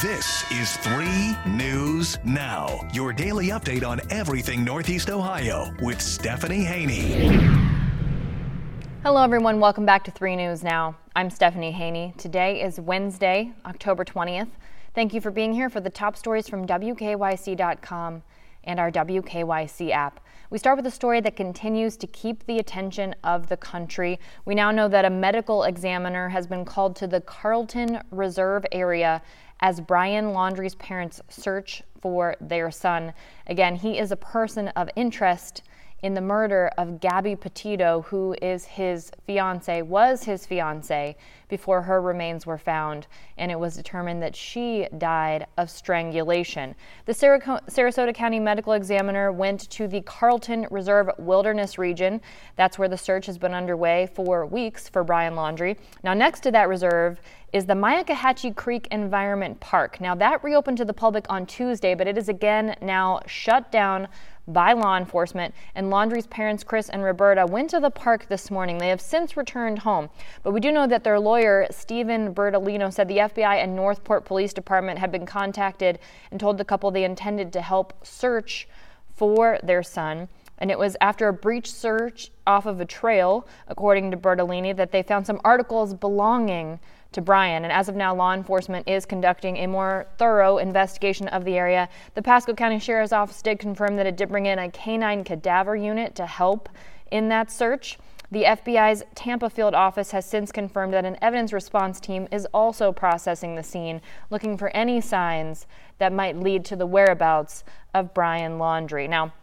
This is 3 News Now, your daily update on everything Northeast Ohio with Stephanie Haney. Hello, everyone. Welcome back to 3 News Now. I'm Stephanie Haney. Today is Wednesday, October 20th. Thank you for being here for the top stories from WKYC.com and our WKYC app. We start with a story that continues to keep the attention of the country. We now know that a medical examiner has been called to the Carlton Reserve area as Brian Laundrie's parents search for their son. Again, he is a person of interest in the murder of Gabby Petito, who is his fiance, was his fiance before her remains were found, and it was determined that she died of strangulation. The Sarasota County Medical Examiner went to the Carlton Reserve Wilderness Region. That's where the search has been underway for weeks for Brian Laundrie. Now, next to that reserve is the Myakkahatchee Creek Environment Park. Now, that reopened to the public on Tuesday, but it is again now shut down by law enforcement, and Laundrie's parents, Chris and Roberta, went to the park this morning. They have since returned home, but we do know that their lawyer, Stephen Bertolino, said the FBI and Northport Police Department had been contacted and told the couple they intended to help search for their son. And it was after a breach search off of a trail, according to Bertolino, that they found some articles belonging to Brian. And as of now, law enforcement is conducting a more thorough investigation of the area. The Pasco County Sheriff's Office did confirm that it did bring in a canine cadaver unit to help in that search. The FBI's Tampa field office has since confirmed that an evidence response team is also processing the scene, looking for any signs that might lead to the whereabouts of Brian Laundrie. Now,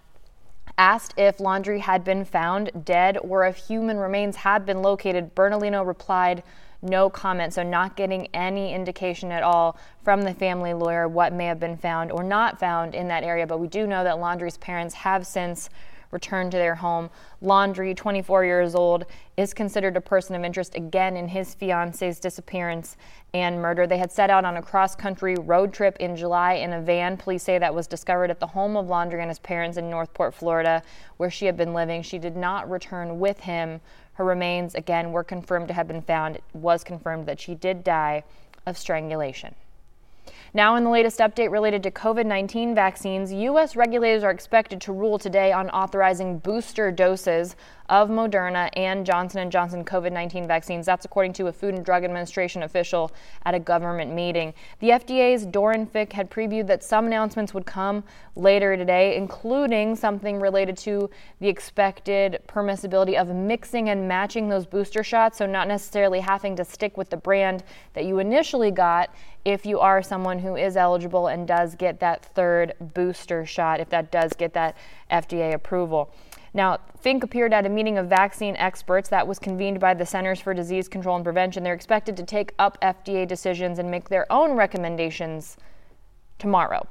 asked if Laundrie had been found dead or if human remains had been located, Bertolino replied, no comment. So, not getting any indication at all from the family lawyer what may have been found or not found in that area. But we do know that Laundrie's parents have since returned to their home. Laundrie, 24 years old, is considered a person of interest again in his fiance's disappearance and murder. They had set out on a cross country road trip in July in a van. Police say that was discovered at the home of Laundrie and his parents in Northport, Florida, where she had been living. She did not return with him her remains, again, were confirmed to have been found. It was confirmed that she did die of strangulation. Now, in the latest update related to COVID 19 vaccines, U.S. regulators are expected to rule today on authorizing booster doses of Moderna and Johnson & Johnson COVID-19 vaccines. That's according to a Food and Drug Administration official at a government meeting. The FDA's Doran Fink had previewed that some announcements would come later today, including something related to the expected permissibility of mixing and matching those booster shots, so not necessarily having to stick with the brand that you initially got if you are someone who is eligible and does get that third booster shot, if that does get that FDA approval. Now, Fink appeared at a meeting of vaccine experts that was convened by the Centers for Disease Control and Prevention. They're expected to take up FDA decisions and make their own recommendations tomorrow.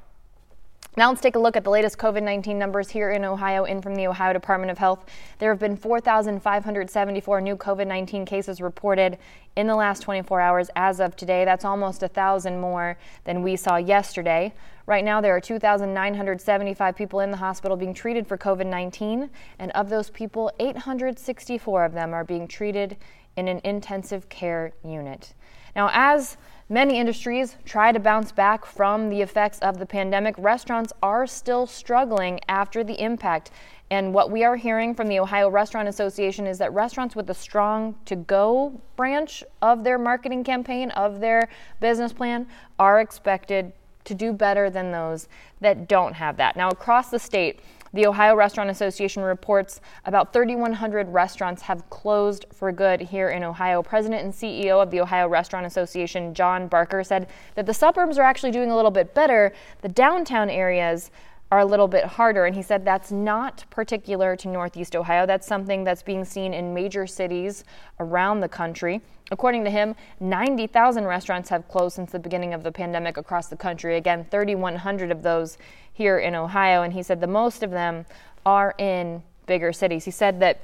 Now let's take a look at the latest COVID 19 numbers here in Ohio in from the Ohio Department of Health. There have been 4,574 new COVID 19 cases reported in the last 24 hours as of today. That's almost 1,000 more than we saw yesterday. Right now, there are 2,975 people in the hospital being treated for COVID 19, and of those people, 864 of them are being treated in an intensive care unit. Now, as Many industries try to bounce back from the effects of the pandemic. Restaurants are still struggling after the impact. And what we are hearing from the Ohio Restaurant Association is that restaurants with a strong to go branch of their marketing campaign, of their business plan, are expected to do better than those that don't have that. Now, across the state, the Ohio Restaurant Association reports about 3,100 restaurants have closed for good here in Ohio. President and CEO of the Ohio Restaurant Association, John Barker, said that the suburbs are actually doing a little bit better. The downtown areas are a little bit harder. And he said that's not particular to Northeast Ohio. That's something that's being seen in major cities around the country. According to him, 90,000 restaurants have closed since the beginning of the pandemic across the country. Again, 3,100 of those here in Ohio. And he said the most of them are in bigger cities. He said that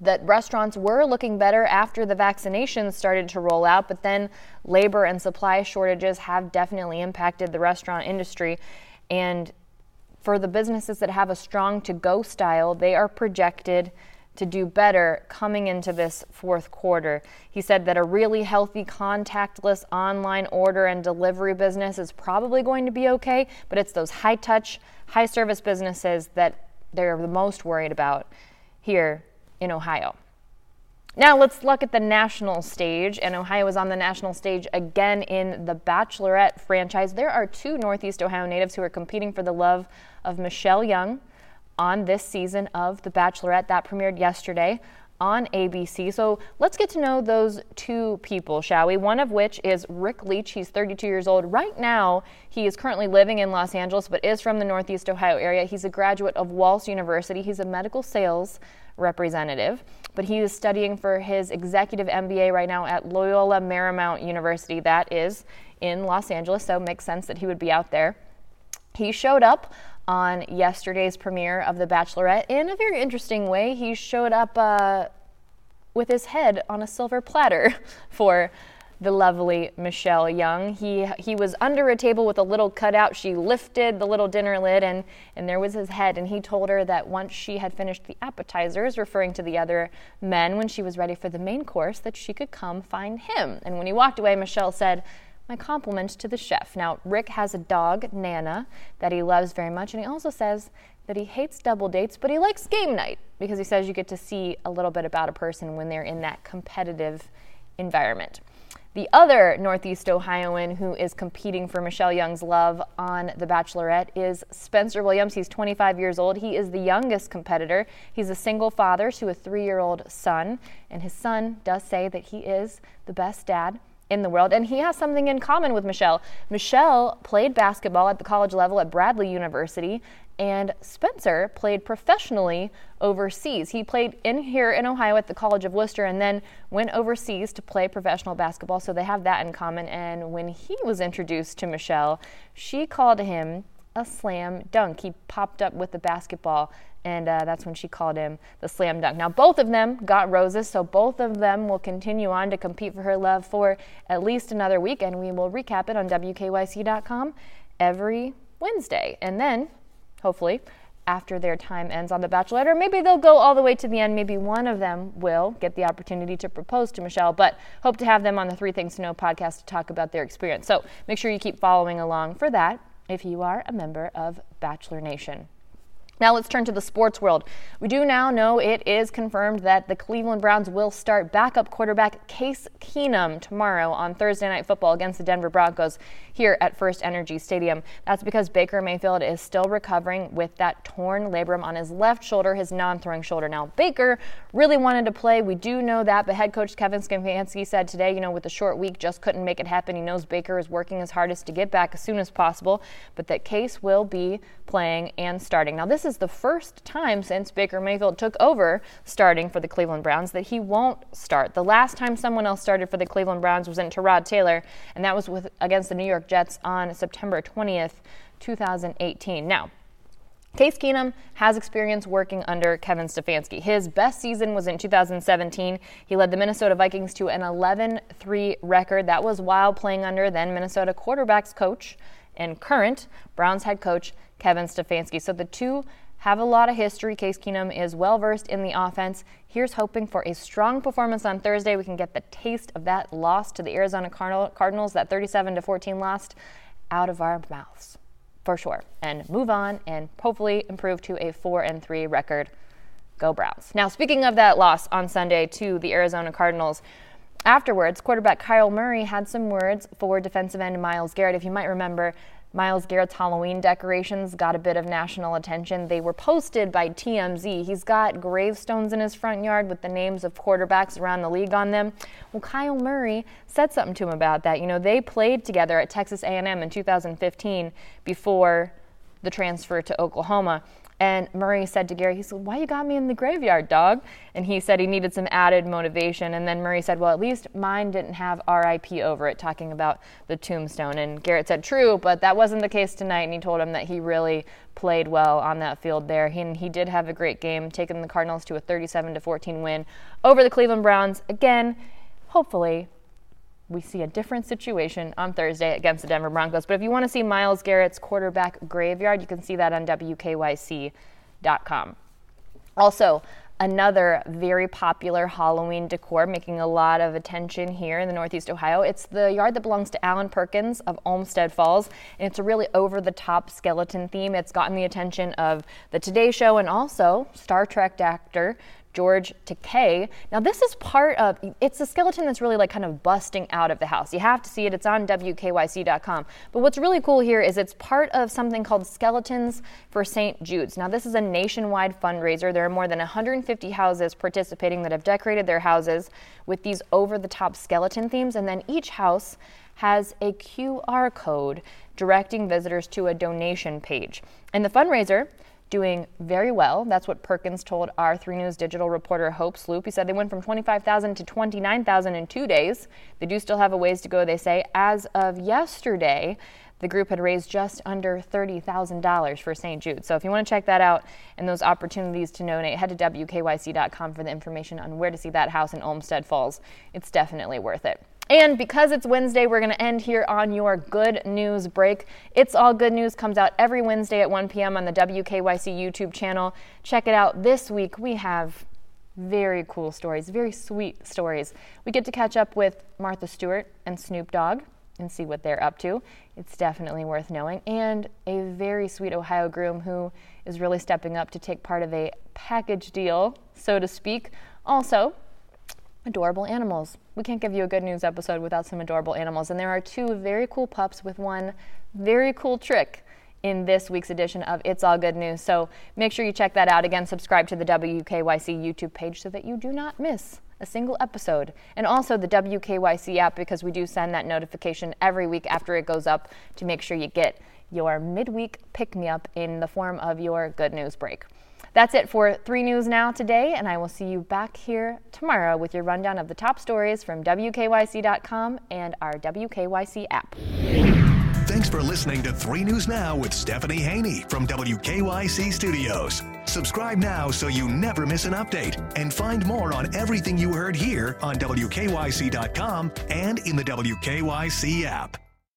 that restaurants were looking better after the vaccinations started to roll out, but then labor and supply shortages have definitely impacted the restaurant industry. And for the businesses that have a strong to go style, they are projected to do better coming into this fourth quarter. He said that a really healthy contactless online order and delivery business is probably going to be okay, but it's those high touch, high service businesses that they're the most worried about here in Ohio. Now let's look at the national stage, and Ohio is on the national stage again in the Bachelorette franchise. There are two Northeast Ohio natives who are competing for the love of Michelle Young on this season of The Bachelorette. That premiered yesterday on ABC. So let's get to know those two people, shall we? One of which is Rick Leach. He's 32 years old. Right now, he is currently living in Los Angeles, but is from the Northeast Ohio area. He's a graduate of Walsh University. He's a medical sales representative, but he is studying for his executive MBA right now at Loyola Marymount University. That is in Los Angeles, so it makes sense that he would be out there. He showed up on yesterday's premiere of The Bachelorette in a very interesting way. He showed up uh, with his head on a silver platter for the lovely Michelle Young. He he was under a table with a little cutout. She lifted the little dinner lid and and there was his head and he told her that once she had finished the appetizers, referring to the other men when she was ready for the main course that she could come find him. And when he walked away, Michelle said, my compliment to the chef. Now, Rick has a dog, Nana, that he loves very much, and he also says that he hates double dates, but he likes game night because he says you get to see a little bit about a person when they're in that competitive environment. The other Northeast Ohioan who is competing for Michelle Young's love on The Bachelorette is Spencer Williams. He's 25 years old. He is the youngest competitor. He's a single father to a three year old son, and his son does say that he is the best dad in the world. And he has something in common with Michelle. Michelle played basketball at the college level at Bradley University, and Spencer played professionally overseas. He played in here in Ohio at the College of Wooster and then went overseas to play professional basketball. So they have that in common. And when he was introduced to Michelle, she called him a slam dunk. He popped up with the basketball and uh, that's when she called him the slam dunk. Now, both of them got roses, so both of them will continue on to compete for her love for at least another week, and we will recap it on WKYC.com every Wednesday. And then, hopefully, after their time ends on The Bachelorette, or maybe they'll go all the way to the end. Maybe one of them will get the opportunity to propose to Michelle, but hope to have them on the Three Things to Know podcast to talk about their experience. So make sure you keep following along for that if you are a member of Bachelor Nation. Now let's turn to the sports world. We do now know it is confirmed that the Cleveland Browns will start backup quarterback Case Keenum tomorrow on Thursday Night Football against the Denver Broncos here at First Energy Stadium. That's because Baker Mayfield is still recovering with that torn labrum on his left shoulder, his non-throwing shoulder. Now Baker really wanted to play. We do know that, but head coach Kevin Stefanski said today, you know, with the short week, just couldn't make it happen. He knows Baker is working his hardest to get back as soon as possible, but that Case will be playing and starting. Now this is the first time since Baker Mayfield took over starting for the Cleveland Browns that he won't start. The last time someone else started for the Cleveland Browns was in Tyrod Taylor, and that was with against the New York Jets on September 20th, 2018. Now, Case Keenum has experience working under Kevin Stefanski. His best season was in 2017. He led the Minnesota Vikings to an 11 3 record. That was while playing under then Minnesota quarterbacks coach and current Browns head coach Kevin Stefanski. So the two have a lot of history. Case Keenum is well versed in the offense. Here's hoping for a strong performance on Thursday. We can get the taste of that loss to the Arizona Cardinals, that 37 to 14 loss, out of our mouths for sure, and move on and hopefully improve to a four and three record. Go Browns. Now, speaking of that loss on Sunday to the Arizona Cardinals. Afterwards, quarterback Kyler Murray had some words for defensive end Myles Garrett. If you might remember, Myles Garrett's Halloween decorations got a bit of national attention. They were posted by TMZ. He's got gravestones in his front yard with the names of quarterbacks around the league on them. Well, Kyler Murray said something to him about that. You know, they played together at Texas A&M in 2015 before the transfer to Oklahoma. And Murray said to Gary, he said, Why you got me in the graveyard, dog? And he said he needed some added motivation. And then Murray said, Well, at least mine didn't have RIP over it, talking about the tombstone. And Garrett said, True, but that wasn't the case tonight. And he told him that he really played well on that field there. He, he did have a great game, taking the Cardinals to a 37 to 14 win over the Cleveland Browns. Again, hopefully we see a different situation on Thursday against the Denver Broncos. But if you want to see Myles Garrett's quarterback graveyard, you can see that on WKYC.com. Also, another very popular Halloween decor, making a lot of attention here in the Northeast Ohio. It's the yard that belongs to Alan Perkins of Olmsted Falls, and it's a really over the top skeleton theme. It's gotten the attention of the Today Show and also Star Trek actor George Takei. Now, this is part of it's a skeleton that's really like kind of busting out of the house. You have to see it, it's on WKYC.com. But what's really cool here is it's part of something called Skeletons for St. Jude's. Now, this is a nationwide fundraiser. There are more than 150 houses participating that have decorated their houses with these over the top skeleton themes, and then each house has a QR code directing visitors to a donation page. And the fundraiser doing very well. That's what Perkins told our 3 News digital reporter Hope Sloop. He said they went from 25,000 to 29,000 in two days. They do still have a ways to go, they say. As of yesterday, the group had raised just under $30,000 for St. Jude. So if you want to check that out and those opportunities to donate, head to WKYC.com for the information on where to see that house in Olmsted Falls. It's definitely worth it. And because it's Wednesday, we're going to end here on your good news break. It's All Good News comes out every Wednesday at 1 p.m. on the WKYC YouTube channel. Check it out. This week we have very cool stories, very sweet stories. We get to catch up with Martha Stewart and Snoop Dogg and see what they're up to. It's definitely worth knowing. And a very sweet Ohio groom who is really stepping up to take part of a package deal, so to speak. Also, adorable animals. We can't give you a good news episode without some adorable animals. And there are two very cool pups with one very cool trick in this week's edition of It's All Good News. So make sure you check that out. Again, subscribe to the WKYC YouTube page so that you do not miss a single episode. And also the WKYC app because we do send that notification every week after it goes up to make sure you get your midweek pick me up in the form of your good news break. That's it for 3 News Now today, and I will see you back here tomorrow with your rundown of the top stories from WKYC.com and our WKYC app. Thanks for listening to 3 News Now with Stephanie Haney from WKYC Studios. Subscribe now so you never miss an update and find more on everything you heard here on WKYC.com and in the WKYC app.